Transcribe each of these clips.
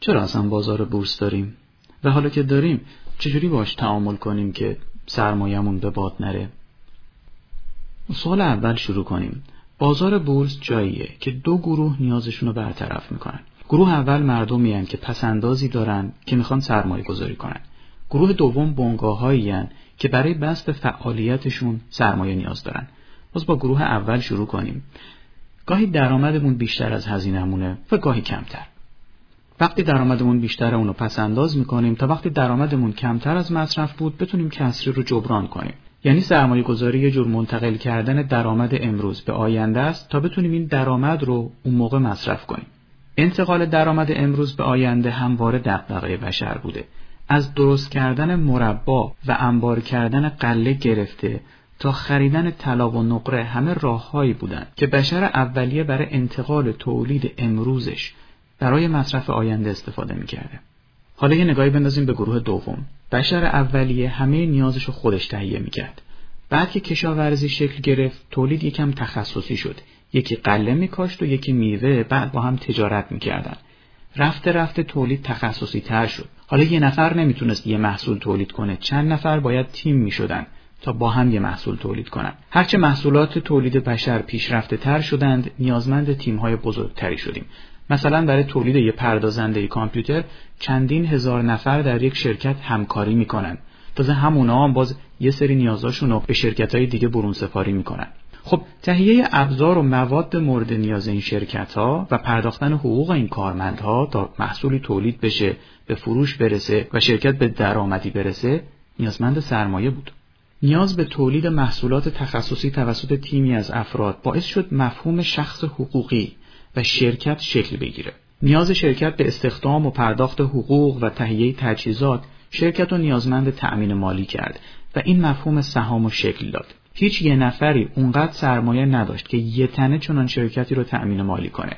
چرا اصلا بازار بورس داریم؟ و حالا که داریم چجوری باش تعامل کنیم که سرمایهمون به باد نره؟ سوال اول شروع کنیم. بازار بورس جاییه که دو گروه نیازشون رو برطرف می‌کنن. گروه اول مردمی که پسندازی دارن که می‌خوان سرمایه گذاری کنن. گروه دوم بنگاهایی که برای بست فعالیتشون سرمایه نیاز دارن. باز با گروه اول شروع کنیم. گاهی درآمدمون بیشتر از هزینهمونه و گاهی کمتر. وقتی درآمدمون بیشتر اونو پس انداز می‌کنیم تا وقتی درآمدمون کمتر از مصرف بود بتونیم کسری رو جبران کنیم. یعنی سرمایه گذاری یه جور منتقل کردن درآمد امروز به آینده است تا بتونیم این درآمد رو اون موقع مصرف کنیم. انتقال درآمد امروز به آینده همواره دغدغه بشر بوده. از درست کردن مربا و انبار کردن قله گرفته تا خریدن طلا و نقره همه راههایی بودند که بشر اولیه برای انتقال تولید امروزش برای مصرف آینده استفاده می‌کرده. حالا یه نگاهی بندازیم به گروه دوم. بشر اولیه همه نیازش رو خودش تهیه می‌کرد. بعد که کشاورزی شکل گرفت، تولید یکم تخصصی شد. یکی قله میکاشت و یکی میوه بعد با هم تجارت می‌کردن. رفته رفته تولید تخصصی تر شد. حالا یه نفر نمی‌تونست یه محصول تولید کنه. چند نفر باید تیم می‌شدن تا با هم یه محصول تولید کنند. هرچه محصولات تولید بشر پیشرفته تر شدند، نیازمند تیم های بزرگتری شدیم. مثلا برای تولید یه پردازنده کامپیوتر چندین هزار نفر در یک شرکت همکاری می‌کنن. تازه همونا هم باز یه سری نیازاشون رو به شرکت های دیگه برون سپاری می‌کنن. خب تهیه ابزار و مواد مورد نیاز این شرکت ها و پرداختن حقوق این کارمندها تا محصولی تولید بشه به فروش برسه و شرکت به درآمدی برسه نیازمند سرمایه بود. نیاز به تولید محصولات تخصصی توسط تیمی از افراد باعث شد مفهوم شخص حقوقی و شرکت شکل بگیره. نیاز شرکت به استخدام و پرداخت حقوق و تهیه تجهیزات شرکت رو نیازمند تأمین مالی کرد و این مفهوم سهام و شکل داد. هیچ یه نفری اونقدر سرمایه نداشت که یه تنه چنان شرکتی رو تأمین مالی کنه.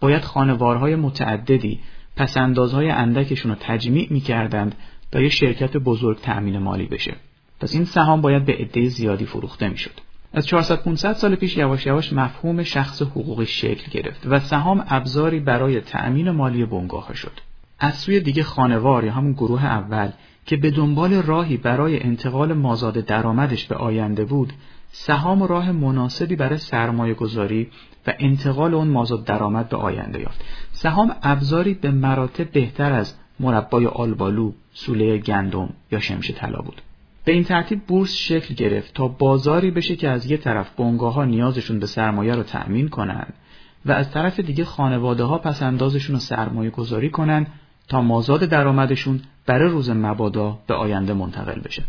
باید خانوارهای متعددی پسندازهای اندکشون رو تجمیع می‌کردند تا یه شرکت بزرگ تأمین مالی بشه. پس این سهام باید به عده زیادی فروخته می‌شد. از 400 500 سال پیش یواش یواش مفهوم شخص حقوقی شکل گرفت و سهام ابزاری برای تأمین مالی بنگاه شد. از سوی دیگه خانوار یا همون گروه اول که به دنبال راهی برای انتقال مازاد درآمدش به آینده بود، سهام راه مناسبی برای سرمایه گذاری و انتقال اون مازاد درآمد به آینده یافت. سهام ابزاری به مراتب بهتر از مربای آلبالو، سوله گندم یا شمش طلا بود. به این ترتیب بورس شکل گرفت تا بازاری بشه که از یه طرف بنگاه ها نیازشون به سرمایه رو تأمین کنند و از طرف دیگه خانواده ها پس اندازشون رو سرمایه گذاری کنن تا مازاد درآمدشون برای روز مبادا به آینده منتقل بشه.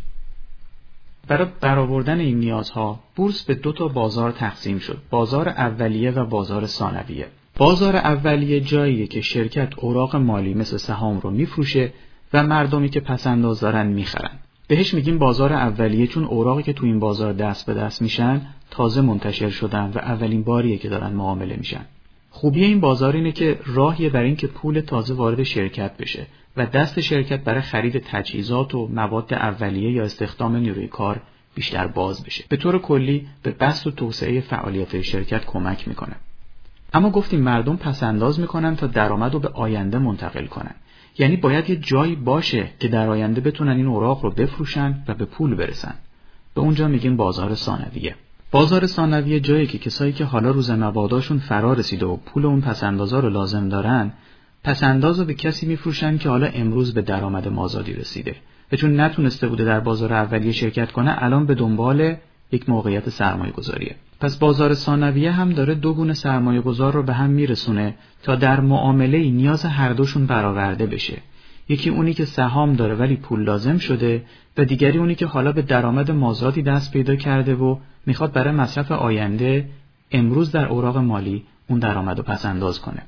برای برآوردن این نیازها بورس به دو تا بازار تقسیم شد بازار اولیه و بازار ثانویه بازار اولیه جاییه که شرکت اوراق مالی مثل سهام رو میفروشه و مردمی که پسنداز دارن می‌خرن بهش میگیم بازار اولیه چون اوراقی که تو این بازار دست به دست میشن تازه منتشر شدن و اولین باریه که دارن معامله میشن. خوبی این بازار اینه که راهیه برای اینکه پول تازه وارد شرکت بشه و دست شرکت برای خرید تجهیزات و مواد اولیه یا استخدام نیروی کار بیشتر باز بشه. به طور کلی به بست و توسعه فعالیت شرکت کمک می‌کنه. اما گفتیم مردم پسنداز می‌کنن تا درآمد رو به آینده منتقل کنن. یعنی باید یه جایی باشه که در آینده بتونن این اوراق رو بفروشن و به پول برسن. به اونجا میگیم بازار ثانویه. بازار ثانویه جایی که کسایی که حالا روز مباداشون فرا رسیده و پول اون پسندازا رو لازم دارن پسنداز رو به کسی میفروشن که حالا امروز به درآمد مازادی رسیده. و چون نتونسته بوده در بازار اولیه شرکت کنه الان به دنبال یک موقعیت سرمایه گذاریه. پس بازار ثانویه هم داره دو گونه سرمایه گذار رو به هم میرسونه تا در معامله نیاز هر دوشون برآورده بشه. یکی اونی که سهام داره ولی پول لازم شده و دیگری اونی که حالا به درآمد مازادی دست پیدا کرده و می‌خواد برای مصرف آینده امروز در اوراق مالی اون درآمد رو پس انداز کنه.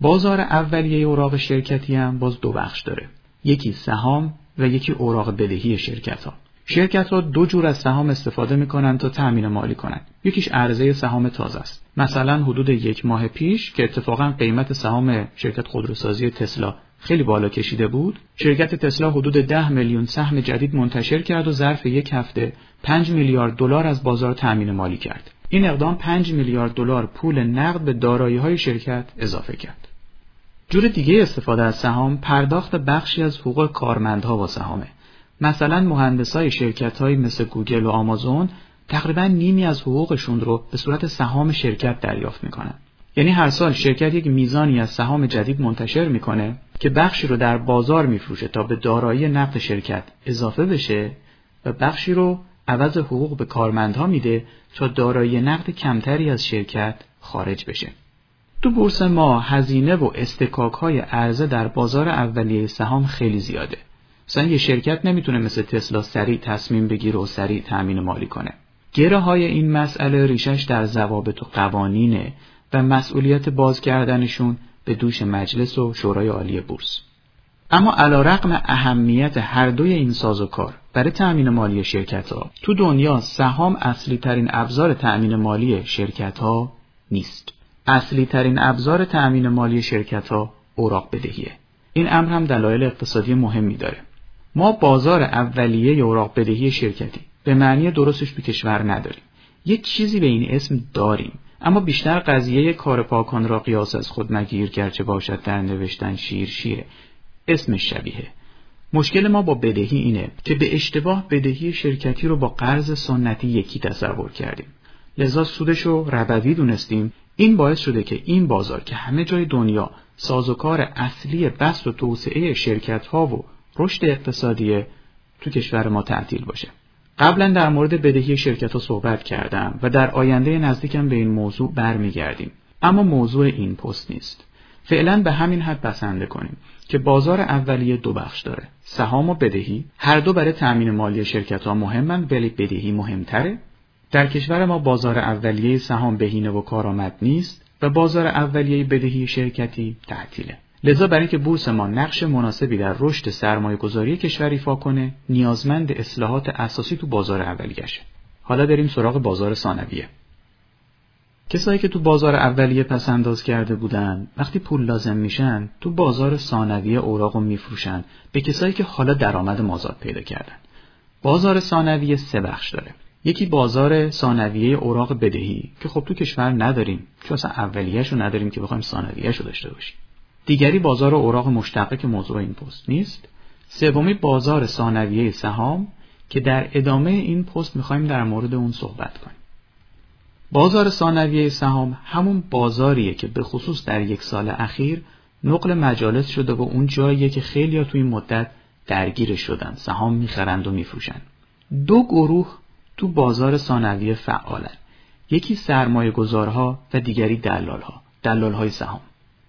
بازار اولیه اوراق شرکتی هم باز دو بخش داره. یکی سهام و یکی اوراق بدهی شرکت ها. شرکت ها دو جور از سهام استفاده می‌کنن تا تأمین مالی کنند. یکیش عرضه سهام تازه است. مثلا حدود یک ماه پیش که اتفاقا قیمت سهام شرکت خودروسازی تسلا خیلی بالا کشیده بود شرکت تسلا حدود 10 میلیون سهم جدید منتشر کرد و ظرف یک هفته 5 میلیارد دلار از بازار تأمین مالی کرد این اقدام 5 میلیارد دلار پول نقد به دارایی های شرکت اضافه کرد جور دیگه استفاده از سهام پرداخت بخشی از حقوق کارمندها با سهامه مثلا مهندسای شرکت مثل گوگل و آمازون تقریبا نیمی از حقوقشون رو به صورت سهام شرکت دریافت می‌کنن یعنی هر سال شرکت یک میزانی از سهام جدید منتشر می‌کنه که بخشی رو در بازار میفروشه تا به دارایی نقد شرکت اضافه بشه و بخشی رو عوض حقوق به کارمندها میده تا دارایی نقد کمتری از شرکت خارج بشه. تو بورس ما هزینه و استکاک های عرضه در بازار اولیه سهام خیلی زیاده. مثلا یه شرکت نمی‌تونه مثل تسلا سریع تصمیم بگیره و سریع تأمین مالی کنه. گره های این مسئله ریشش در ضوابط و قوانینه و مسئولیت باز کردنشون به دوش مجلس و شورای عالی بورس. اما علا رقم اهمیت هر دوی این ساز و کار برای تأمین مالی شرکت ها تو دنیا سهام اصلی ترین ابزار تأمین مالی شرکت ها نیست. اصلی ترین ابزار تأمین مالی شرکت ها اوراق بدهیه. این امر هم دلایل اقتصادی مهمی داره. ما بازار اولیه اوراق بدهی شرکتی. به معنی درستش به کشور نداریم. یه چیزی به این اسم داریم. اما بیشتر قضیه کار پاکان را قیاس از خود مگیر گرچه باشد در نوشتن شیر شیره اسمش شبیه. مشکل ما با بدهی اینه که به اشتباه بدهی شرکتی رو با قرض سنتی یکی تصور کردیم. لذا سودش رو ربوی دونستیم. این باعث شده که این بازار که همه جای دنیا سازوکار اصلی بست و توسعه شرکت ها و رشد اقتصادی تو کشور ما تعطیل باشه. قبلا در مورد بدهی شرکت ها صحبت کردم و در آینده نزدیکم به این موضوع برمیگردیم. اما موضوع این پست نیست. فعلا به همین حد بسنده کنیم که بازار اولیه دو بخش داره. سهام و بدهی. هر دو برای تأمین مالی شرکت ها مهمن ولی بدهی مهمتره. در کشور ما بازار اولیه سهام بهینه و کارآمد نیست و بازار اولیه بدهی شرکتی تعطیله. لذا برای اینکه بورس ما نقش مناسبی در رشد سرمایه گذاری کشور ایفا کنه نیازمند اصلاحات اساسی تو بازار اولیشه حالا بریم سراغ بازار ثانویه. کسایی که تو بازار اولیه پس انداز کرده بودن وقتی پول لازم میشن تو بازار ثانویه اوراق رو میفروشن به کسایی که حالا درآمد مازاد پیدا کردن. بازار ثانویه سه بخش داره. یکی بازار ثانویه اوراق بدهی که خب تو کشور نداریم چون اصلا اولیه‌شو نداریم که بخوایم ثانویه‌شو داشته باشیم. دیگری بازار اوراق مشتقه که موضوع این پست نیست. سومی بازار ثانویه سهام که در ادامه این پست می‌خوایم در مورد اون صحبت کنیم. بازار ثانویه سهام همون بازاریه که به خصوص در یک سال اخیر نقل مجالس شده و اون جاییه که خیلی تو این مدت درگیر شدن. سهام می‌خرند و میفروشن. دو گروه تو بازار ثانویه فعالن. یکی سرمایه گذارها و دیگری دلالها دلالهای سهام.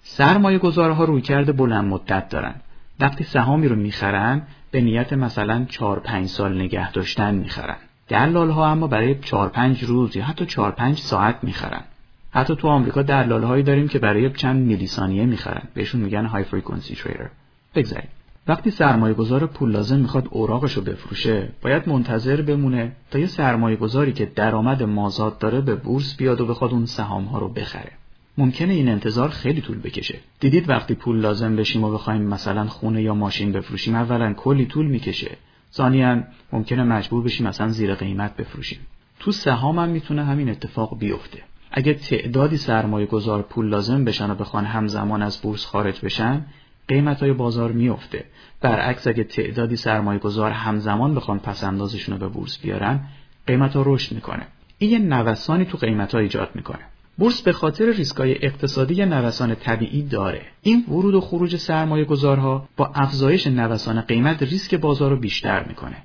سرمایه گذارها روی کرده بلند مدت دارن. وقتی سهامی رو می‌خرن به نیت مثلا 4 5 سال نگه داشتن می‌خرن. دلال ها اما برای 4 5 روز یا حتی 4 5 ساعت می‌خرن. حتی تو آمریکا دلال هایی داریم که برای چند میلی ثانیه می‌خرن. بهشون میگن های فریکونسی تریدر بگذاریم. وقتی سرمایه گذار پول لازم می‌خواد اوراقش رو بفروشه باید منتظر بمونه تا یه سرمایه گذاری که درآمد مازاد داره به بورس بیاد و بخواد اون سهام ها رو بخره. ممکنه این انتظار خیلی طول بکشه. دیدید وقتی پول لازم بشیم و بخوایم مثلا خونه یا ماشین بفروشیم اولا کلی طول می‌کشه. ثانیا ممکنه مجبور بشیم مثلا زیر قیمت بفروشیم. تو سهام هم می‌تونه همین اتفاق بیفته. اگه تعدادی سرمایه گذار پول لازم بشن و بخوان همزمان از بورس خارج بشن قیمت های بازار میفته برعکس اگه تعدادی سرمایه گذار همزمان بخوان پس اندازشون رو به بورس بیارن قیمت ها رشد می‌کنه. این یه نوسانی تو قیمت ها ایجاد می‌کنه. بورس به خاطر ریسکای اقتصادی نوسان طبیعی داره. این ورود و خروج سرمایه گذارها با افزایش نوسان قیمت ریسک بازار رو بیشتر می‌کنه.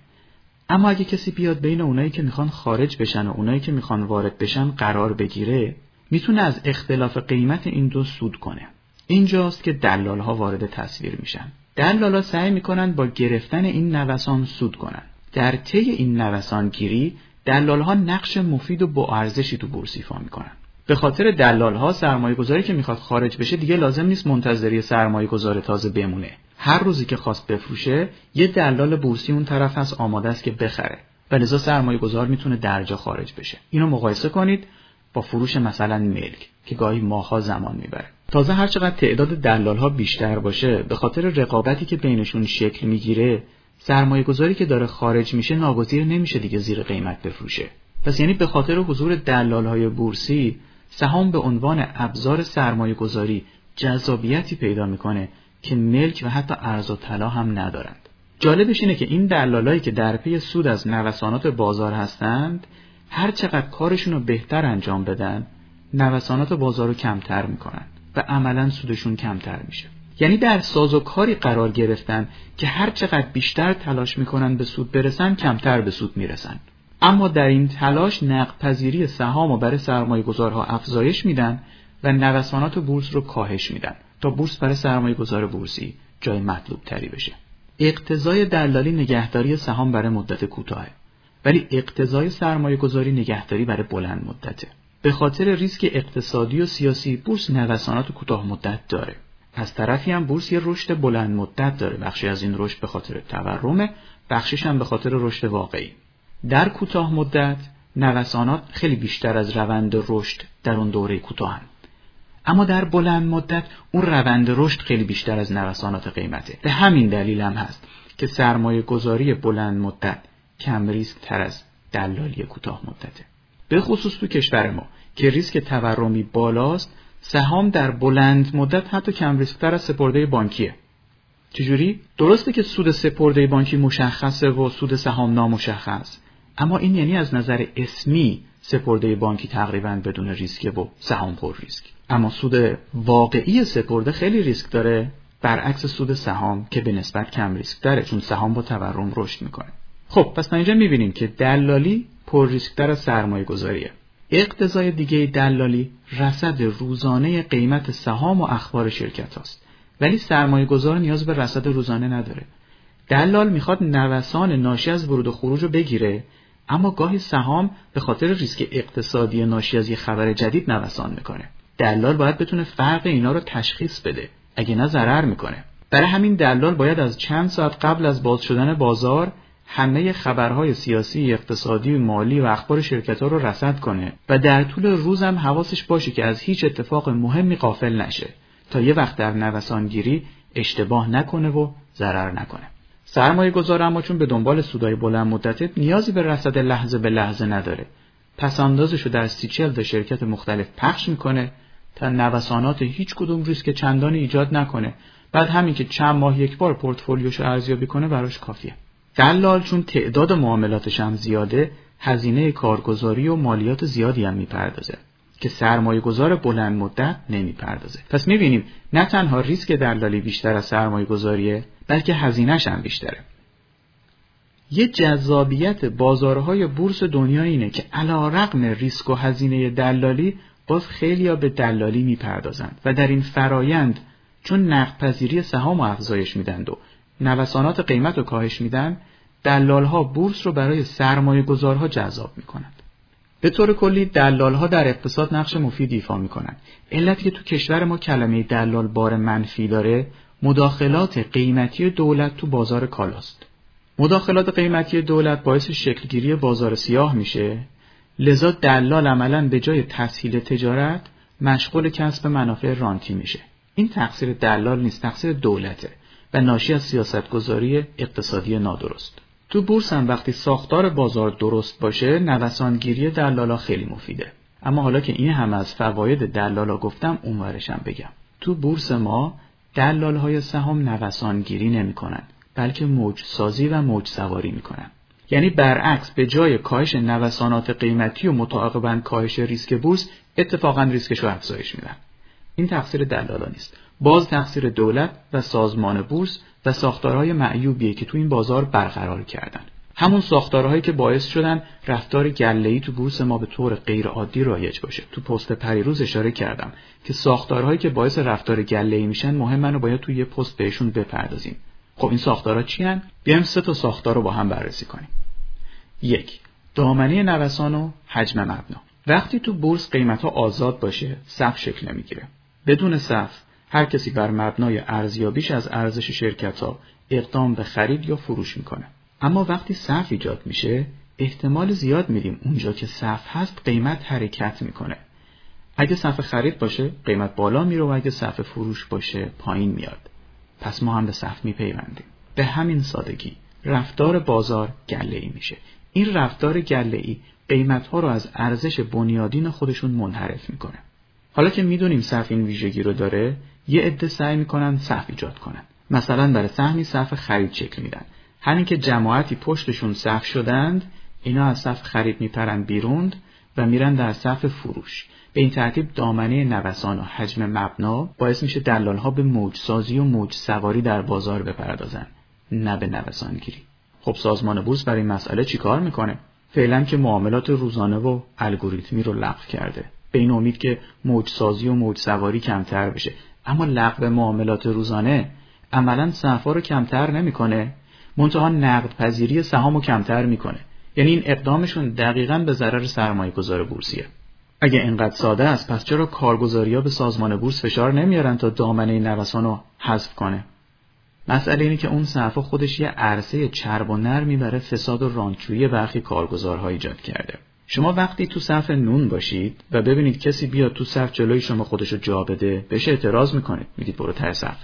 اما اگه کسی بیاد بین اونایی که می‌خوان خارج بشن و اونایی که می‌خوان وارد بشن قرار بگیره می‌تونه از اختلاف قیمت این دو سود کنه. اینجاست که دلال ها وارد تصویر میشن. دلال ها سعی می‌کنن با گرفتن این نوسان سود کنن. در طی این نوسان گیری دلال ها نقش مفید و با ارزشی تو بورس ایفا می‌کنن. به خاطر دلال ها سرمایه گذاری که می‌خواد خارج بشه دیگه لازم نیست منتظری سرمایه گذار تازه بمونه. هر روزی که خواست بفروشه یه دلال بورسی اون طرف هست آماده است که بخره. و لذا سرمایه گذار می‌تونه درجا خارج بشه. اینو مقایسه کنید با فروش مثلا ملک که گاهی ماها زمان می‌بره. تازه هر چقدر تعداد دلال ها بیشتر باشه به خاطر رقابتی که بینشون شکل می‌گیره سرمایه گذاری که داره خارج میشه ناگزیر نمیشه دیگه زیر قیمت بفروشه. پس یعنی به خاطر حضور دلال های بورسی سهام به عنوان ابزار سرمایه گذاری جذابیتی پیدا می‌کنه که ملک و حتی ارز و طلا هم ندارند. جالبش اینه که این دلالایی که در پی سود از نوسانات بازار هستند هر چقدر کارشون رو بهتر انجام بدن نوسانات بازار رو کمتر می‌کنن و عملا سودشون کمتر میشه. یعنی در ساز و کاری قرار گرفتن که هر چقدر بیشتر تلاش می‌کنن به سود برسن کمتر به سود می‌رسن. اما در این تلاش نقد پذیری سهام و برای سرمایه گذارها افزایش میدن و نوسانات بورس رو کاهش میدن تا بورس برای سرمایه گذار بورسی جای مطلوب تری بشه. اقتضای دلالی نگهداری سهام برای مدت کوتاهه ولی اقتضای سرمایه گذاری نگهداری برای بلند مدته. به خاطر ریسک اقتصادی و سیاسی بورس نوسانات کوتاه مدت داره. از طرفی هم بورس یه رشد بلند مدت داره. بخشی از این رشد به خاطر تورمه بخشش هم به خاطر رشد واقعی. در کوتاه مدت نوسانات خیلی بیشتر از روند رشد در اون دوره کوتاهن اما در بلند مدت اون روند رشد خیلی بیشتر از نوسانات قیمته. به همین دلیل هم هست که سرمایه گذاری بلند مدت کم ریسک تر از دلالی کوتاه مدته. به خصوص تو کشور ما که ریسک تورمی بالاست سهام در بلند مدت حتی کم ریسکتر از سپرده بانکیه. چجوری؟ درسته که سود سپرده بانکی مشخصه و سود سهام نامشخص. اما این یعنی از نظر اسمی سپرده بانکی تقریبا بدون ریسک و سهام پر ریسک. اما سود واقعی سپرده خیلی ریسک داره برعکس سود سهام که به نسبت کم ریسک داره چون سهام با تورم رشد می‌کنه. خب پس اینجا می‌بینیم که دلالی پر ریسک از سرمایه گذاریه. اقتضای دیگه دلالی رصد روزانه قیمت سهام و اخبار شرکت هاست. ولی سرمایه گذار نیاز به رصد روزانه نداره. دلال می‌خواد نوسان ناشی از ورود و خروج رو بگیره اما گاهی سهام به خاطر ریسک اقتصادی ناشی از یه خبر جدید نوسان می‌کنه دلال باید بتونه فرق اینا رو تشخیص بده اگه نه ضرر می‌کنه برای همین دلال باید از چند ساعت قبل از باز شدن بازار همه خبرهای سیاسی، اقتصادی، مالی و اخبار شرکت ها رو رصد کنه و در طول روزم حواسش باشه که از هیچ اتفاق مهمی قافل نشه تا یه وقت در نوسانگیری اشتباه نکنه و ضرر نکنه. سرمایه گذار اما چون به دنبال سودای بلند مدته نیازی به رصد لحظه به لحظه نداره. پس اندازش رو در سی چل شرکت مختلف پخش می‌کنه تا نوسانات هیچ کدوم ریسک چندانی ایجاد نکنه. بعد همین که چند ماه یک بار پورتفولیوشو ارزیابی کنه براش کافیه. دلال چون تعداد معاملاتش هم زیاده هزینه کارگزاری و مالیات زیادی هم می‌پردازه که سرمایه گذار بلند مدت نمی‌پردازه پس می‌بینیم نه تنها ریسک دلالی بیشتر از سرمایه گذاریه بلکه هزینهش هم بیشتره یه جذابیت بازارهای بورس دنیا اینه که علا رقم ریسک و هزینه دلالی باز خیلی ها به دلالی می‌پردازند و در این فرایند چون نقد سهام و افزایش میدند و نوسانات قیمت رو کاهش میدن دلال ها بورس رو برای سرمایه گذارها جذاب می‌کنند. به طور کلی دلال ها در اقتصاد نقش مفید ایفا می‌کنند. علتی که تو کشور ما کلمه دلال بار منفی داره مداخلات قیمتی دولت تو بازار کالاست. مداخلات قیمتی دولت باعث شکلگیری بازار سیاه میشه. لذا دلال عملا به جای تسهیل تجارت مشغول کسب منافع رانتی میشه. این تقصیر دلال نیست تقصیر دولته و ناشی از سیاستگذاری اقتصادی نادرست. تو بورس هم وقتی ساختار بازار درست باشه نوسانگیری دلالا خیلی مفیده. اما حالا که این هم از فواید دلالا گفتم اونورشم بگم. تو بورس ما دلال های سهام نوسانگیری نمی‌کنن بلکه موج سازی و موج سواری می‌کنن یعنی برعکس به جای کاهش نوسانات قیمتی و متعاقبا کاهش ریسک بورس اتفاقا ریسکش رو افزایش میدن. این تقصیر دلالا نیست. باز تقصیر دولت و سازمان بورس و ساختارهای معیوبیه که تو این بازار برقرار کردن. همون ساختارهایی که باعث شدن رفتار گله‌ای تو بورس ما به طور غیرعادی رایج باشه. تو پست پریروز اشاره کردم که ساختارهایی که باعث رفتار گله‌ای میشن مهمن و باید توی یه پست بهشون بپردازیم. خب این ساختارها چی هن؟ بیایم سه تا ساختار رو با هم بررسی کنیم. یک دامنه نوسان و حجم مبنا. وقتی تو بورس قیمت ها آزاد باشه صف شکل نمی‌گیره. بدون صف هر کسی بر مبنای ارزیابیش از ارزش شرکت ها اقدام به خرید یا فروش می‌کنه. اما وقتی صف ایجاد میشه احتمال زیاد میدیم اونجا که صف هست قیمت حرکت می‌کنه. اگه صف خرید باشه قیمت بالا میره و اگه صف فروش باشه پایین میاد. پس ما هم به صف میپیوندیم. به همین سادگی. رفتار بازار گله ای میشه. این رفتار گله ای قیمت ها رو از ارزش بنیادین خودشون منحرف می‌کنه. حالا که می‌دونیم صف این ویژگی رو داره یه عده سعی می‌کنن صف ایجاد کنن. مثلا برای سهمی صف خرید شکل میدن. همین که جماعتی پشتشون صف شدند اینا از صف خرید میپرن بیرون و میرن در صف فروش. به این ترتیب دامنه نوسان و حجم مبنا باعث میشه دلالها به موج سازی و موج سواری در بازار بپردازن نه به نوسانگیری. خب سازمان بورس برای این مسئله چیکار می‌کنه؟ فعلا که معاملات روزانه و الگوریتمی رو لغو کرده. به این امید که موج سازی و موج سواری کمتر بشه. اما لغو معاملات روزانه عملا صفا رو کمتر نمی‌کنه. منتها نقد پذیری سهام رو کمتر می‌کنه. یعنی این اقدامشون دقیقا به ضرر سرمایه گذار بورسیه. اگه اینقدر ساده است پس چرا کارگزاریا به سازمان بورس فشار نمیارن تا دامنه نوسان رو حذف کنه؟ مسئله اینه که اون صفحه خودش یه عرصه چرب و نرمی برای فساد و رانچویی برخی کارگزارها ایجاد کرده. شما وقتی تو صف نون باشید و ببینید کسی بیاد تو صف جلوی شما خودشو جا بده بهش اعتراض می‌کنید. میگید برو ته صف.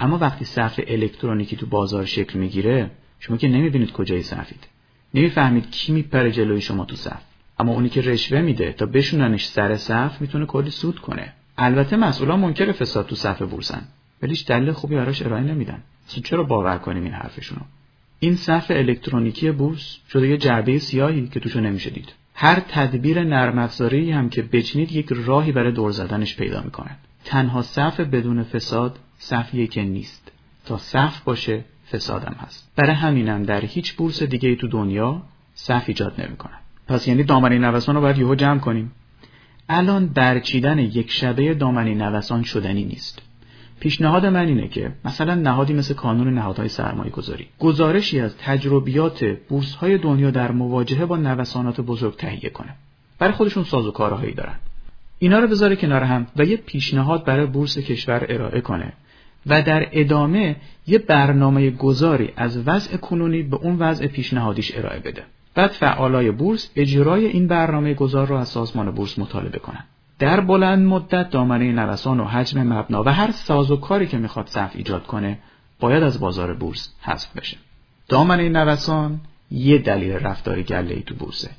اما وقتی صف الکترونیکی تو بازار شکل می‌گیره شما که نمی‌بینید کجای صفید نمی‌فهمید کی میپره جلوی شما تو صف. اما اونی که رشوه میده تا بشوننش سر صف می‌تونه کلی سود کنه. البته مسئولان منکر فساد تو صف بورسن. ولی دلیل خوبی براش ارائه نمیدن. اصلا چرا باور کنیم این حرفشونو؟ این صف الکترونیکی بورس شده یه جعبه سیاهی که توشو نمیشه دید. هر تدبیر نرم هم که بچینید یک راهی برای دور زدنش پیدا می‌کنن تنها صف بدون فساد صفیه که نیست. تا صف باشه فسادم هست. برای همینم در هیچ بورس دیگه تو دنیا صف ایجاد نمی‌کنن پس یعنی دامنه نوسان رو باید یهو جمع کنیم. الان برچیدن یک شبه دامنه نوسان شدنی نیست. پیشنهاد من اینه که مثلا نهادی مثل کانون نهادهای سرمایه گذاری گزارشی از تجربیات بورس های دنیا در مواجهه با نوسانات بزرگ تهیه کنه. برای خودشون سازوکارهایی دارن. اینا رو بذاره کنار هم و یه پیشنهاد برای بورس کشور ارائه کنه. و در ادامه یه برنامه گذاری از وضع کنونی به اون وضع پیشنهادیش ارائه بده بعد فعالای بورس اجرای این برنامه گذار رو از سازمان بورس مطالبه کنند. در بلند مدت دامنه نوسان و حجم مبنا و هر ساز و کاری که می‌خواد صف ایجاد کنه باید از بازار بورس حذف بشه. دامنه نوسان یه دلیل رفتار گله تو بورسه.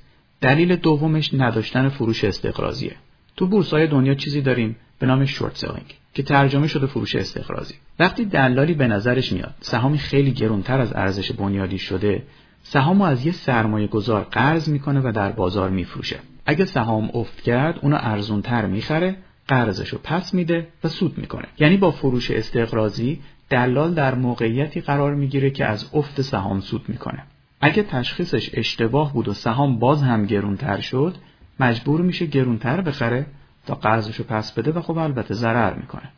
دلیل دومش نداشتن فروش استقراضیه. تو بورس های دنیا چیزی داریم به نام short selling که ترجمه شده فروش استقراضی. وقتی دلالی به نظرش میاد سهامی خیلی گرونتر از ارزش بنیادی شده سهام از یه سرمایه گذار قرض می‌کنه و در بازار میفروشه. اگه سهام افت کرد اونو ارزونتر می‌خره قرضشو پس میده و سود می‌کنه. یعنی با فروش استقرازی دلال در موقعیتی قرار می‌گیره که از افت سهام سود می‌کنه. اگه تشخیصش اشتباه بود و سهام باز هم گرونتر شد مجبور میشه گرونتر بخره. تا قرضشو پس بده و خب البته ضرر می‌کنه.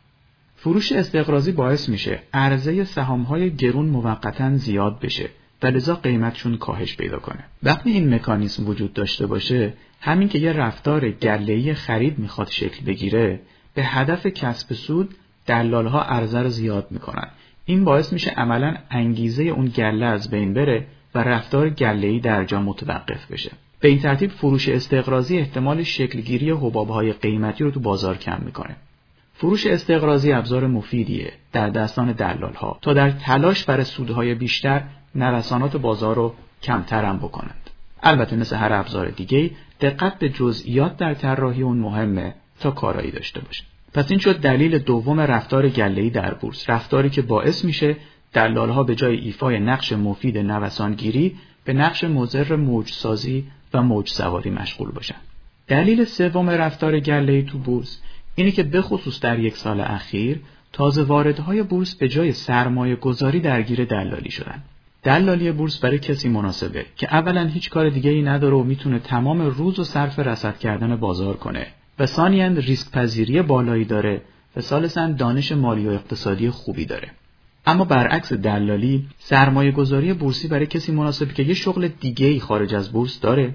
فروش استقرازی باعث میشه عرضه سهام های گرون موقتا زیاد بشه و لذا قیمتشون کاهش پیدا کنه. وقتی این مکانیسم وجود داشته باشه همین که یه رفتار گله‌ای خرید می‌خواد شکل بگیره به هدف کسب سود دلالها عرضه رو زیاد می‌کنن. این باعث میشه عملا انگیزه اون گله از بین بره و رفتار گله‌ای در جا متوقف بشه. به این ترتیب فروش استقرازی احتمال شکلگیری حبابهای قیمتی رو تو بازار کم می‌کنه. فروش استقرازی ابزار مفیدیه در دستان دلالها تا در تلاش برای سودهای بیشتر نوسانات بازار رو کمتر هم بکنند. البته مثل هر ابزار دیگه دقت به جزئیات در طراحی اون مهمه تا کارایی داشته باشه. پس این شد دلیل دوم رفتار گله‌ای در بورس رفتاری که باعث میشه دلالها به جای ایفای نقش مفید نوسانگیری به نقش مضر موج سازی موج سواری مشغول باشن. دلیل سوم رفتار گله‌ای تو بورس اینه که به خصوص در یک سال اخیر تازه واردهای بورس به جای سرمایه گذاری درگیر دلالی شدن. دلالی بورس برای کسی مناسبه که اولا هیچ کار دیگه ای نداره و می‌تونه تمام روز و صرف رصد کردن بازار کنه و ثانیا ریسک پذیری بالایی داره و ثالثا دانش مالی و اقتصادی خوبی داره. اما برعکس دلالی سرمایه گذاری بورسی برای کسی مناسبه که یه شغل دیگه ای خارج از بورس داره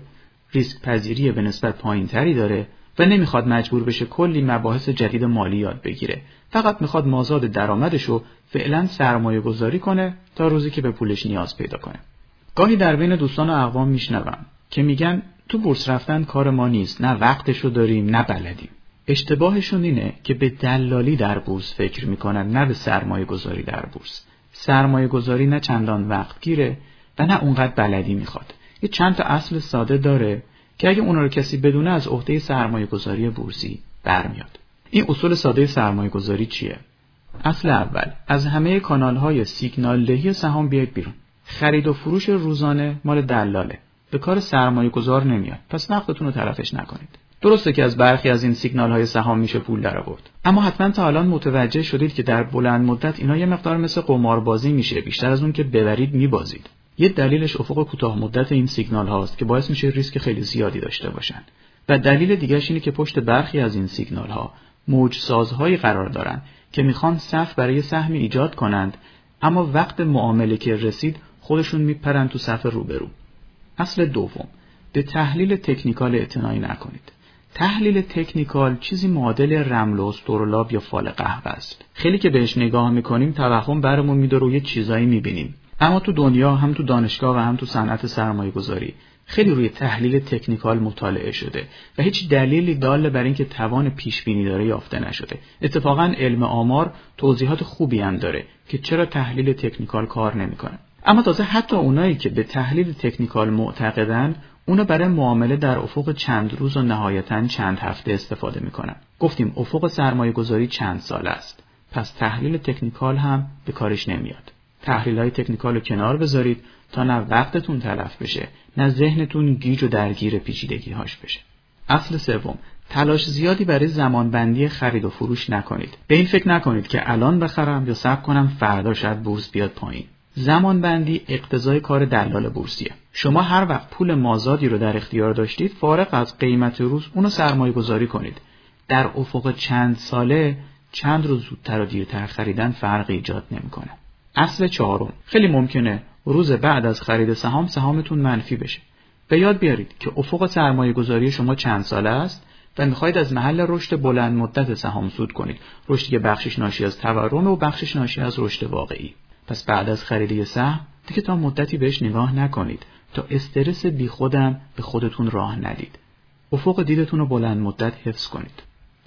ریسک پذیری به نسبت پایین تری داره و نمی‌خواد مجبور بشه کلی مباحث جدید مالی یاد بگیره. فقط می‌خواد مازاد درآمدش رو فعلا سرمایه گذاری کنه تا روزی که به پولش نیاز پیدا کنه. گاهی در بین دوستان و اقوام میشنوم که میگن تو بورس رفتن کار ما نیست نه وقتشو داریم نه بلدیم. اشتباهشون اینه که به دلالی در بورس فکر می‌کنن نه به سرمایه گذاری در بورس. سرمایه گذاری نه چندان وقت گیره و نه اونقدر بلدی می‌خواد. یه چند تا اصل ساده داره که اگه اونا رو کسی بدونه از عهده سرمایه گذاری بورسی برمیاد. این اصول ساده سرمایه گذاری چیه؟ اصل اول از همه کانال های سیگنال دهی سهام بیاید بیرون. خرید و فروش روزانه مال دلاله. به کار سرمایه گذار نمیاد. پس نقدتون رو طرفش نکنید. درسته که از برخی از این سیگنال های سهام میشه پول در آورد اما حتما تا الان متوجه شدید که در بلند مدت اینا یه مقدار مثل قماربازی میشه. بیشتر از اون که ببرید میبازید. یه دلیلش افق کوتاه مدت این سیگنال هاست که باعث میشه ریسک خیلی زیادی داشته باشن. و دلیل دیگرش اینه که پشت برخی از این سیگنال ها موج سازهایی قرار دارن که می‌خوان صف برای سهمی ایجاد کنند اما وقت معامله که رسید خودشون میپرن تو صف روبرو. اصل دوم به تحلیل تکنیکال اعتنایی نکنید. تحلیل تکنیکال چیزی معادل رمل و استرولاب یا فال قهوه است. خیلی که بهش نگاه می‌کنیم توهم برمون میداره و یه چیزایی می‌بینیم. اما تو دنیا هم تو دانشگاه و هم تو صنعت سرمایه گذاری خیلی روی تحلیل تکنیکال مطالعه شده و هیچ دلیلی دال بر اینکه توان پیش بینی داره یافته نشده. اتفاقا علم آمار توضیحات خوبی هم داره که چرا تحلیل تکنیکال کار نمی‌کنه. اما تازه حتی اونایی که به تحلیل تکنیکال معتقدن اونا برای معامله در افق چند روز و نهایتا چند هفته استفاده می‌کنن. گفتیم افق سرمایه گذاری چند سال است. پس تحلیل تکنیکال هم به کارش نمیاد. تحلیل های تکنیکال رو کنار بذارید تا نه وقتتون تلف بشه نه ذهنتون گیج و درگیر پیچیدگی هاش بشه. اصل سوم تلاش زیادی برای زمانبندی خرید و فروش نکنید. به این فکر نکنید که الان بخرم یا صبر کنم فردا شاید بورس بیاد پایین. زمان بندی اقتضای کار دلال بورسیه. شما هر وقت پول مازادی رو در اختیار داشتید فارغ از قیمت روز اونو سرمایه گذاری کنید. در افق چند ساله چند روز زودتر و دیرتر خریدن فرق ایجاد نمی‌کنه. اصل چهارم. خیلی ممکنه روز بعد از خرید سهام سهامتون منفی بشه. به یاد بیارید که افق سرمایه گذاری شما چند ساله است و می‌خواهید از محل رشد بلند مدت سهام سود کنید. رشدی که بخشش ناشی از تورم و بخشش ناشی از رشد واقعی. پس بعد از خرید سهم دیگه تا مدتی بهش نگاه نکنید. تا استرس بی خودم به خودتون راه ندید. افق دیدتون رو بلند مدت حفظ کنید.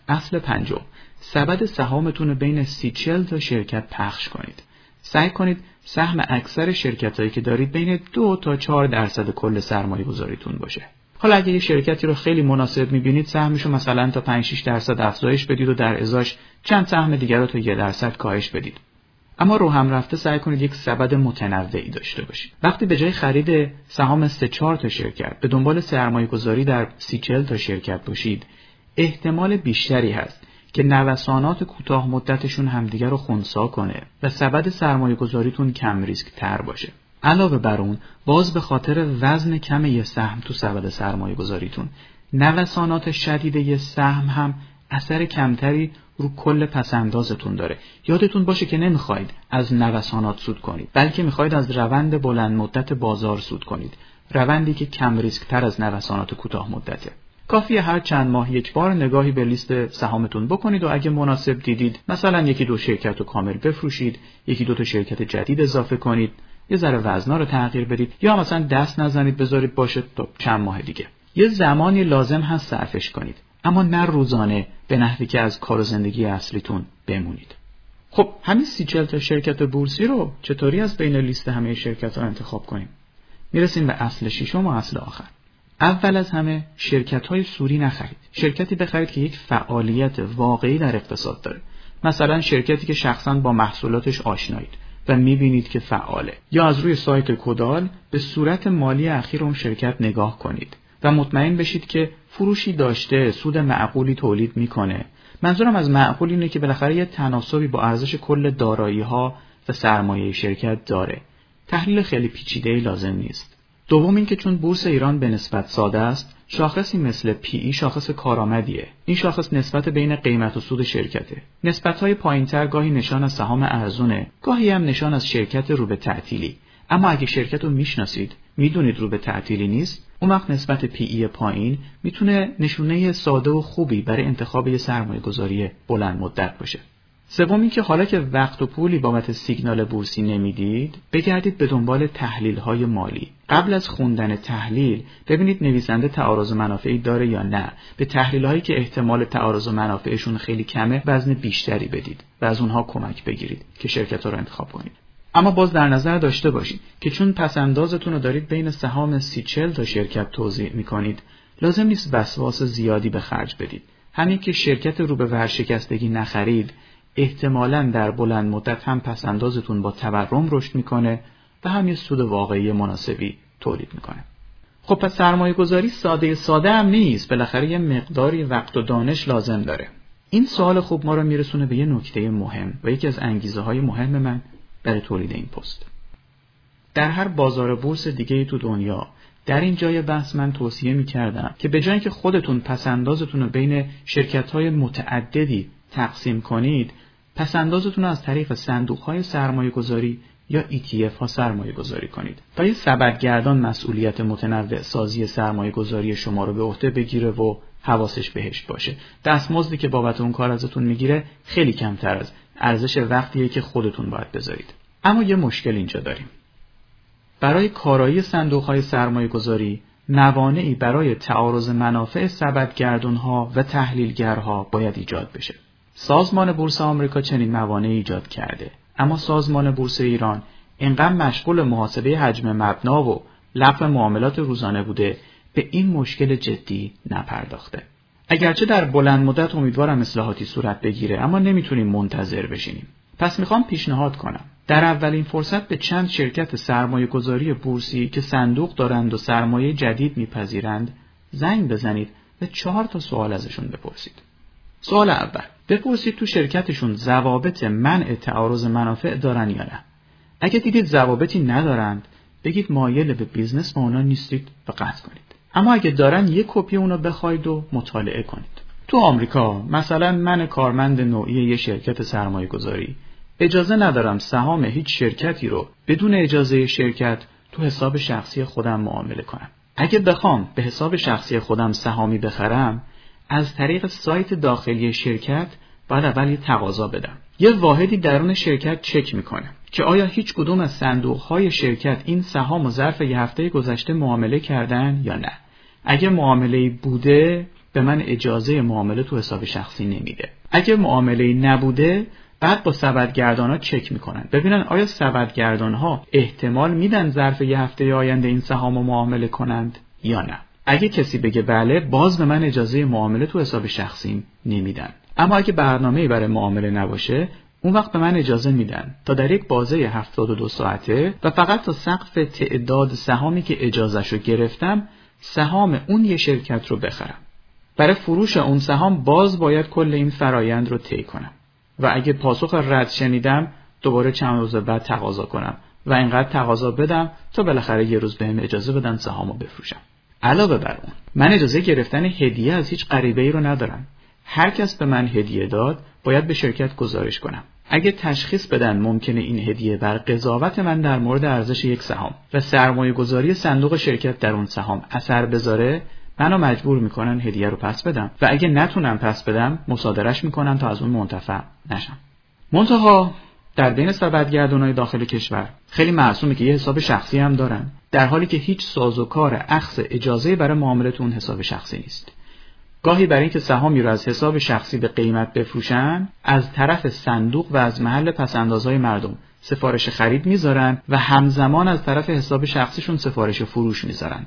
اصل پنجم. سبد سهامتون رو بین سی چل تا شرکت پخش کنید. سعی کنید سهم اکثر شرکت هایی که دارید بین دو تا چهار درصد کل سرمایه گذاریتون باشه. حالا اگه یه شرکتی رو خیلی مناسب می‌بینید سهمشو مثلا تا 5 6 درصد افزایش بدید و در ازاش چند سهم دیگر رو تا یه درصد کاهش بدید. اما رو هم رفته سعی کنید یک سبد متنوعی داشته باشید. وقتی به جای خرید سهام سه چهار تا شرکت به دنبال سرمایه گذاری در سی چل تا شرکت باشید احتمال بیشتری هست که نوسانات کوتاه مدتشون همدیگر رو خونسا کنه و سبد سرمایه گذاریتون کم ریسک تر باشه. علاوه بر اون باز به خاطر وزن کم یه سهم تو سبد سرمایه گذاریتون نوسانات شدید یه سهم هم اثر کمتری رو کل پسندازتون داره. یادتون باشه که نمی‌خواید از نوسانات سود کنید بلکه می‌خواید از روند بلند مدت بازار سود کنید. روندی که کم ریسک تر از نوسانات کوتاه مدته. کافیه هر چند ماه یک بار نگاهی به لیست سهامتون بکنید و اگه مناسب دیدید مثلا یکی دو شرکت رو کامل بفروشید یکی دو تا شرکت جدید اضافه کنید یه ذره وزنا رو تغییر بدید یا مثلا دست نزنید بذارید باشه تا چند ماه دیگه. یه زمانی لازم هست صرفش کنید اما نه روزانه به نحوی که از کار و زندگی اصلیتون بمونید. خب همین سی تا شرکت بورسی رو چطوری از بین لیست همه شرکت ها انتخاب کنیم؟ می‌رسیم به اصل ششم و اصل آخر. اول از همه شرکت های سوری نخرید. شرکتی بخرید که یک فعالیت واقعی در اقتصاد داره. مثلا شرکتی که شخصا با محصولاتش آشنایید و می‌بینید که فعاله. یا از روی سایت کدال به صورت مالی اخیر اون شرکت نگاه کنید و مطمئن بشید که فروشی داشته سود معقولی تولید می‌کنه. منظورم از معقول اینه که بالاخره یه تناسبی با ارزش کل دارایی ها و سرمایه شرکت داره. تحلیل خیلی پیچیده لازم نیست. دوم اینکه چون بورس ایران به نسبت ساده است شاخصی مثل پی ای شاخص کارآمدیه. این شاخص نسبت بین قیمت و سود شرکته. نسبت های پایینتر گاهی نشان از سهام ارزونه گاهی هم نشان از شرکت رو به تعطیلی. اما اگه شرکت رو می‌شناسید می‌دونید رو به تعطیلی نیست. اون وقت نسبت پی ای پایین می‌تونه نشونه ساده و خوبی برای انتخاب یه سرمایه گذاری بلند مدت باشه. سوم که حالا که وقت و پولی بابت سیگنال بورسی نمی‌دید بگردید به دنبال تحلیل های مالی. قبل از خوندن تحلیل ببینید نویسنده تعارض منافعی داره یا نه. به تحلیل هایی که احتمال تعارض منافعشون خیلی کمه وزن بیشتری بدید و از اونها کمک بگیرید که شرکت ها رو انتخاب کنید. اما باز در نظر داشته باشید که چون پسندازتون رو دارید بین سهام سی چل تا شرکت توضیح می‌کنید لازم نیست وسواس زیادی به خرج بدید. همین که شرکت رو به ورشکستگی نخرید احتمالا در بلند مدت هم پسندازتون با تورم رشد می‌کنه و هم یه سود واقعی مناسبی تولید می‌کنه. خب پس سرمایه گذاری ساده ساده هم نیست بالاخره یه مقداری وقت و دانش لازم داره. این سوال خوب ما رو میرسونه به یه نکته مهم و یکی از انگیزه های مهم من برای تولید این پست. در هر بازار بورس دیگه تو دنیا در این جای بحث من توصیه می کردم که به جای که خودتون پسندازتون رو بین شرکت های متعددی تقسیم کنید پسندازتون رو از طریق صندوق های سرمایه گذاری یا ETF ها سرمایه گذاری کنید و یه سبدگردان مسئولیت متنوع سازی سرمایه گذاری شما رو به عهده بگیره و حواسش بهش باشه. دستمزدی که بابت اون کار ازتون می‌گیره خیلی کمتر از ارزش وقتیه که خودتون باید بذارید. اما یه مشکل اینجا داریم. برای کارایی صندوق های سرمایه گذاری موانعی برای تعارض منافع سبدگردون ها و تحلیلگرها باید ایجاد بشه. سازمان بورس آمریکا چنین موانعی ایجاد کرده. اما سازمان بورس ایران انقدر مشغول محاسبه حجم مبنا و لغو معاملات روزانه بوده به این مشکل جدی نپرداخته. اگرچه در بلند مدت امیدوارم اصلاحاتی صورت بگیره اما نمی‌تونیم منتظر بشینیم. پس می‌خوام پیشنهاد کنم. در اولین فرصت به چند شرکت سرمایه گذاری بورسی که صندوق دارند و سرمایه جدید میپذیرند زنگ بزنید و چهار تا سوال ازشون بپرسید. سوال اول بپرسید تو شرکتشون ضوابط منع تعارض منافع دارن یا نه. اگه دیدید ضوابطی ندارند بگید مایل به business با اونا نیستید و قطع کنید. اما اگه دارن یک کپی اونو بخواید و مطالعه کنید. تو آمریکا مثلا من کارمند نوعی یه شرکت سرمایه گذاری اجازه ندارم سهام هیچ شرکتی رو بدون اجازه شرکت تو حساب شخصی خودم معامله کنم. اگه بخوام به حساب شخصی خودم سهامی بخرم از طریق سایت داخلی شرکت باید اول یه تقاضا بدم. یه واحدی درون شرکت چک می‌کنه که آیا هیچ کدوم از صندوق های شرکت این سهام و ظرف یه هفته گذشته معامله کردن یا نه. اگه معامله بوده به من اجازه معامله تو حساب شخصی نمیده. اگه معامله نبوده بعد با سبدگردان ها چک می‌کنن ببینن آیا سبدگردان ها احتمال میدن ظرف یه هفته آینده این سهام معامله کنند یا نه اگه کسی بگه بله باز به من اجازه معامله تو حساب شخصیم نمیدن. اما اگه برنامه برای معامله نباشه اون وقت به من اجازه میدن تا در یک بازه 72 ساعته و فقط تا سقف تعداد سهامی که اجازهش رو گرفتم سهام اون یه شرکت رو بخرم. برای فروش اون سهام باز باید کل این فرایند رو طی کنم. و اگه پاسخ رد شنیدم دوباره چند روز بعد تقاضا کنم و اینقدر تقاضا بدم تا بالاخره یه روز بهم اجازه بدن سهامو بفروشم. علاوه بر اون. من اجازه گرفتن هدیه از هیچ غریبه ای رو ندارم. هر کس به من هدیه داد باید به شرکت گزارش کنم. اگه تشخیص بدن ممکنه این هدیه بر قضاوت من در مورد ارزش یک سهام و سرمایه گذاری صندوق شرکت در اون سهام اثر بذاره منو مجبور می‌کنن هدیه رو پس بدم. و اگه نتونم پس بدم مصادرش می‌کنن تا از اون منتفع نشم. منتها در بین سبدگردونای داخل کشور خیلی معصومه که یه حساب شخصی هم دارن. در حالی که هیچ سازوکار اخذ اجازه برای معامله اون حساب شخصی نیست. گاهی برای اینکه سهامی رو از حساب شخصی به قیمت بفروشن از طرف صندوق و از محل پسندازهای مردم سفارش خرید می‌ذارن و همزمان از طرف حساب شخصیشون سفارش فروش می‌ذارن.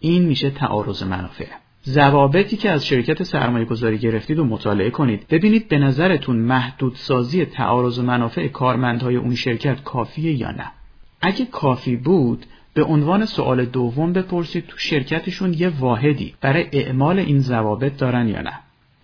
این میشه تعارض منافع. ضوابطی که از شرکت سرمایه گذاری گرفتید و مطالعه کنید. ببینید به نظرتون محدودسازی تعارض منافع کارمندهای اون شرکت کافیه یا نه. اگه کافی بود به عنوان سوال دوم بپرسید تو شرکتشون یه واحدی برای اعمال این ضوابط دارن یا نه.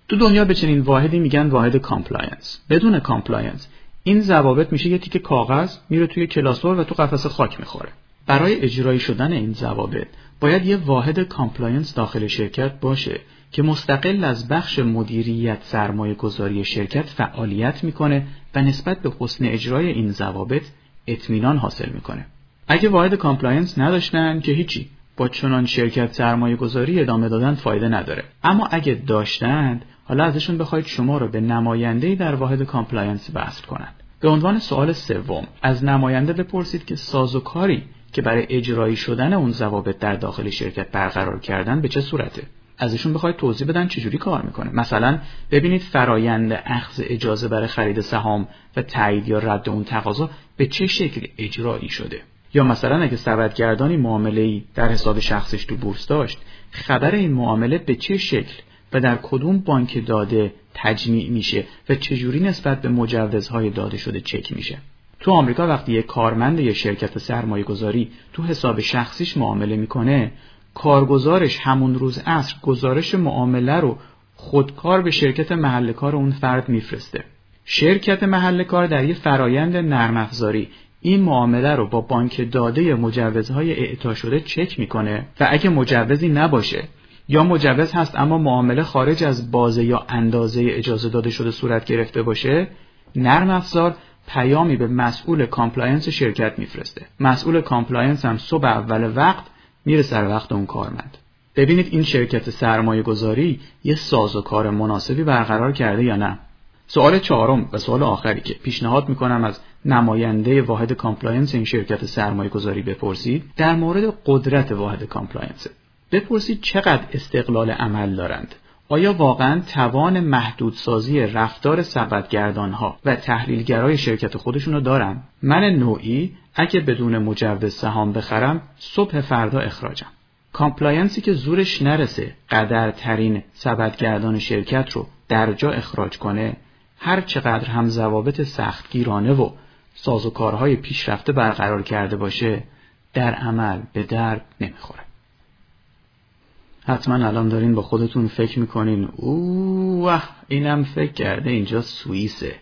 تو دنیا به چنین واحدی میگن واحد compliance بدون compliance این ضوابط میشه یه تیکه کاغذ میره توی کلاسور و تو قفسه خاک می‌خوره. برای اجرایی شدن این ضوابط باید یه واحد compliance داخل شرکت باشه که مستقل از بخش مدیریت سرمایه گذاری شرکت فعالیت می‌کنه و نسبت به حسن اجرای این ضوابط اطمینان حاصل می‌کنه. اگه واحد compliance نداشتن که هیچی با چنان شرکت سرمایه گذاری ادامه دادن فایده نداره. اما اگه داشتند حالا ازشون بخواید شما رو به نماینده در واحد compliance وصل کنند. به عنوان سوال سوم از نماینده بپرسید که سازوکاری که برای اجرایی شدن اون ضوابط در داخل شرکت برقرار کردن به چه صورته ازشون بخواید توضیح بدن چجوری کار می‌کنه مثلا ببینید فرایند اخذ اجازه برای خرید سهام و تایید یا رد اون تقاضا به چه شکل اجرایی شده یا مثلا اگه سبدگردانی معامله ای در حساب شخصش تو بورس داشت خبر این معامله به چه شکل و در کدوم بانک داده تجمیع میشه و چجوری نسبت به مجوزهای داده شده چک میشه؟ تو آمریکا وقتی یک کارمند یک شرکت سرمایه گذاری تو حساب شخصیش معامله می‌کنه کارگزارش همون روز عصر گزارش معامله رو خودکار به شرکت محل کار اون فرد میفرسته. شرکت محل کار در یه فرایند نرم افزاری این معامله رو با بانک داده مجوزهای اعطا شده چک می‌کنه و اگه مجوزی نباشه یا مجوز هست اما معامله خارج از بازه یا اندازه اجازه داده شده صورت گرفته باشه نرم افزار پیامی به مسئول compliance شرکت میفرسته. مسئول compliance هم صبح اول وقت میره سر وقت اون کارمند. ببینید این شرکت سرمایه گذاری یه ساز و کار مناسبی برقرار کرده یا نه؟ سوال چهارم و سوال آخری که پیشنهاد می‌کنم از نماینده واحد compliance این شرکت سرمایه گذاری بپرسید در مورد قدرت واحد کامپلاینس. بپرسید چقدر استقلال عمل دارند؟ آیا واقعا توان محدودسازی رفتار سبدگردان ها و تحلیلگرای شرکت خودشون رو دارن؟ من نوعی اگه بدون مجوز سهام بخرم صبح فردا اخراجم. compliance ی که زورش نرسه قدرترین سبدگردان شرکت رو در جا اخراج کنه هر چقدر هم ضوابط سختگیرانه و سازوکارهای پیشرفته برقرار کرده باشه در عمل به درد نمی‌خوره. حتما الان دارین با خودتون فکر می‌کنین اوه اینم فکر کرده اینجا سوئیسه.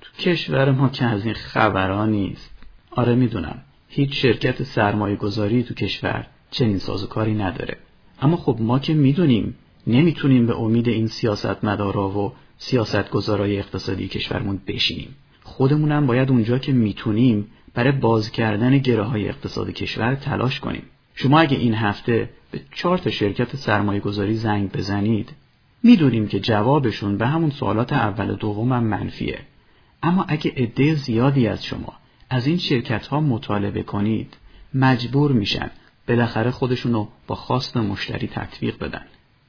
تو کشور ما که از این خبرها نیست. آره می‌دونم. هیچ شرکت سرمایه گذاری تو کشور چنین سازوکاری نداره. اما خب ما که می‌دونیم نمی‌تونیم به امید این سیاست مدارا و سیاست گذارای اقتصادی کشورمون بشینیم. خودمونم باید اونجا که می‌تونیم برای باز کردن گره های اقتصاد کشور تلاش کنیم. شما اگه این هفته به چهار تا شرکت سرمایه گذاری زنگ بزنید می‌دونیم که جوابشون به همون سوالات اول و دوم هم منفیه. اما اگه عده زیادی از شما از این شرکت ها مطالبه کنید مجبور میشن بالاخره خودشونو با خواست مشتری تطبیق بدن.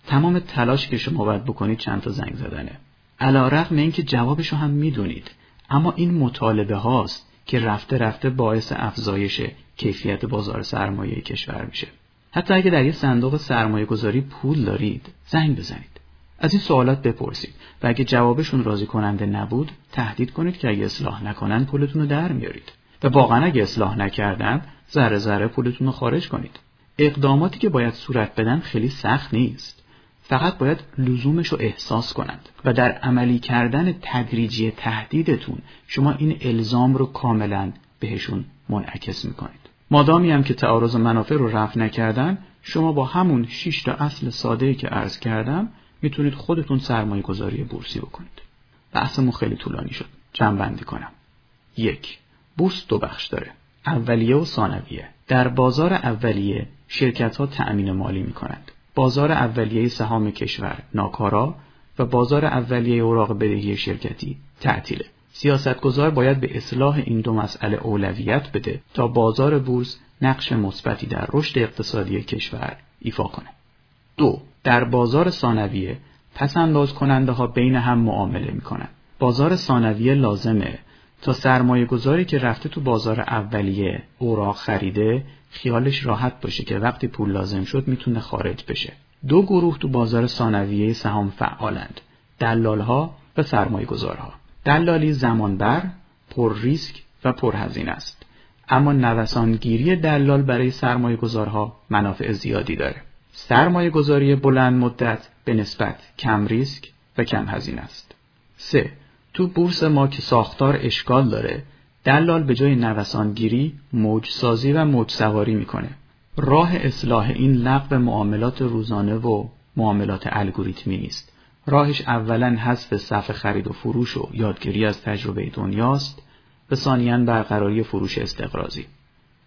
تمام تلاش که شما باید بکنید چند تا زنگ زدنه. علا رقم اینکه جوابشو هم می‌دونید. اما این مطالبه هاست که رفته رفته باعث افزایش کیفیت بازار سرمایه کشور میشه. حتی اگه در یه صندوق سرمایه گذاری پول دارید زنگ بزنید. از این سوالات بپرسید و اگه جوابشون راضی کننده نبود تهدید کنید که اگه اصلاح نکنن پولتون رو در میارید. و واقعا اگه اصلاح نکردن ذره ذره پولتون رو خارج کنید. اقداماتی که باید صورت بدن خیلی سخت نیست. فقط باید لزومش رو احساس کنند و در عملی کردن تدریجی تهدیدتون شما این الزام رو کاملا بهشون منعکس می‌کنید. مادامی هم که تعارض منافع رو رفع نکردن شما با همون 6 تا اصل ساده که عرض کردم می‌تونید خودتون سرمایه گذاری بورسی بکنید. بحثمون خیلی طولانی شد. جمع بندی کنم. یک بورس دو بخش داره. اولیه و ثانویه. در بازار اولیه شرکت ها تأمین مالی می کنند. بازار اولیه سهام کشور ناکارا و بازار اولیه اوراق بدهی شرکتی تعطیله. سیاستگزار باید به اصلاح این دو مسئله اولویت بده تا بازار بورس نقش مثبتی در رشد اقتصادی کشور ایفا کنه. دو در بازار ثانویه پس انداز کننده ها بین هم معامله می کنند. بازار ثانویه لازمه تا سرمایه گذاری که رفته تو بازار اولیه اوراق خریده خیالش راحت باشه که وقتی پول لازم شد می‌تونه خارج بشه. دو گروه تو بازار ثانویه سهام فعالند. دلالها و سرمایه گذارها. دلالی زمانبر، پر ریسک و پر هزینه است. اما نوسانگیری دلال برای سرمایه گذارها منافع زیادی داره. سرمایه گذاری بلند مدت به نسبت کم ریسک و کم هزینه است. 3. تو بورس ما که ساختار اشکال داره دلال به جای نوسانگیری موج سازی و موج سواری می‌کنه. راه اصلاح این لغو معاملات روزانه و معاملات الگوریتمی نیست. راهش اولا حذف صف خرید و فروش و یادگیری از تجربه دنیاست و ثانیا برقراری فروش استقرازی.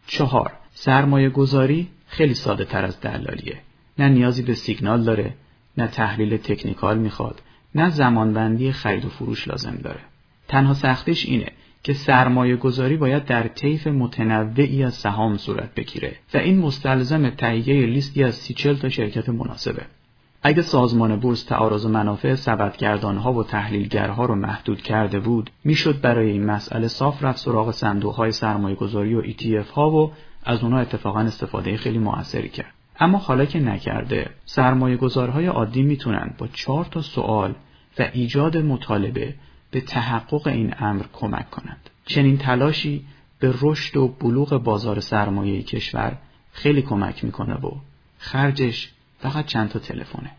چهار سرمایه گذاری خیلی ساده تر از دلالیه. نه نیازی به سیگنال داره، نه تحلیل تکنیکال می‌خواد، نه زمانبندی خرید و فروش لازم داره. تنها سختش اینه که سرمایه گذاری باید در طیف متنوعی از سهام صورت بگیره و این مستلزم تهیه لیستی از سی تا شرکت مناسبه. اگه سازمان بورس تعارض منافع سبدگردانها و تحلیلگرها رو محدود کرده بود می‌شد برای این مسئله صاف رفت سراغ صندوقهای سرمایه گذاری و ETF ها و از اونها اتفاقا استفاده خیلی موثری کرد اما حالا که نکرده سرمایه گذارهای عادی می‌تونن با چهار تا سوال و ایجاد مطالبه به تحقق این امر کمک کنند. چنین تلاشی به رشد و بلوغ بازار سرمایه کشور خیلی کمک می‌کنه و خرجش فقط چند تا تلفنه.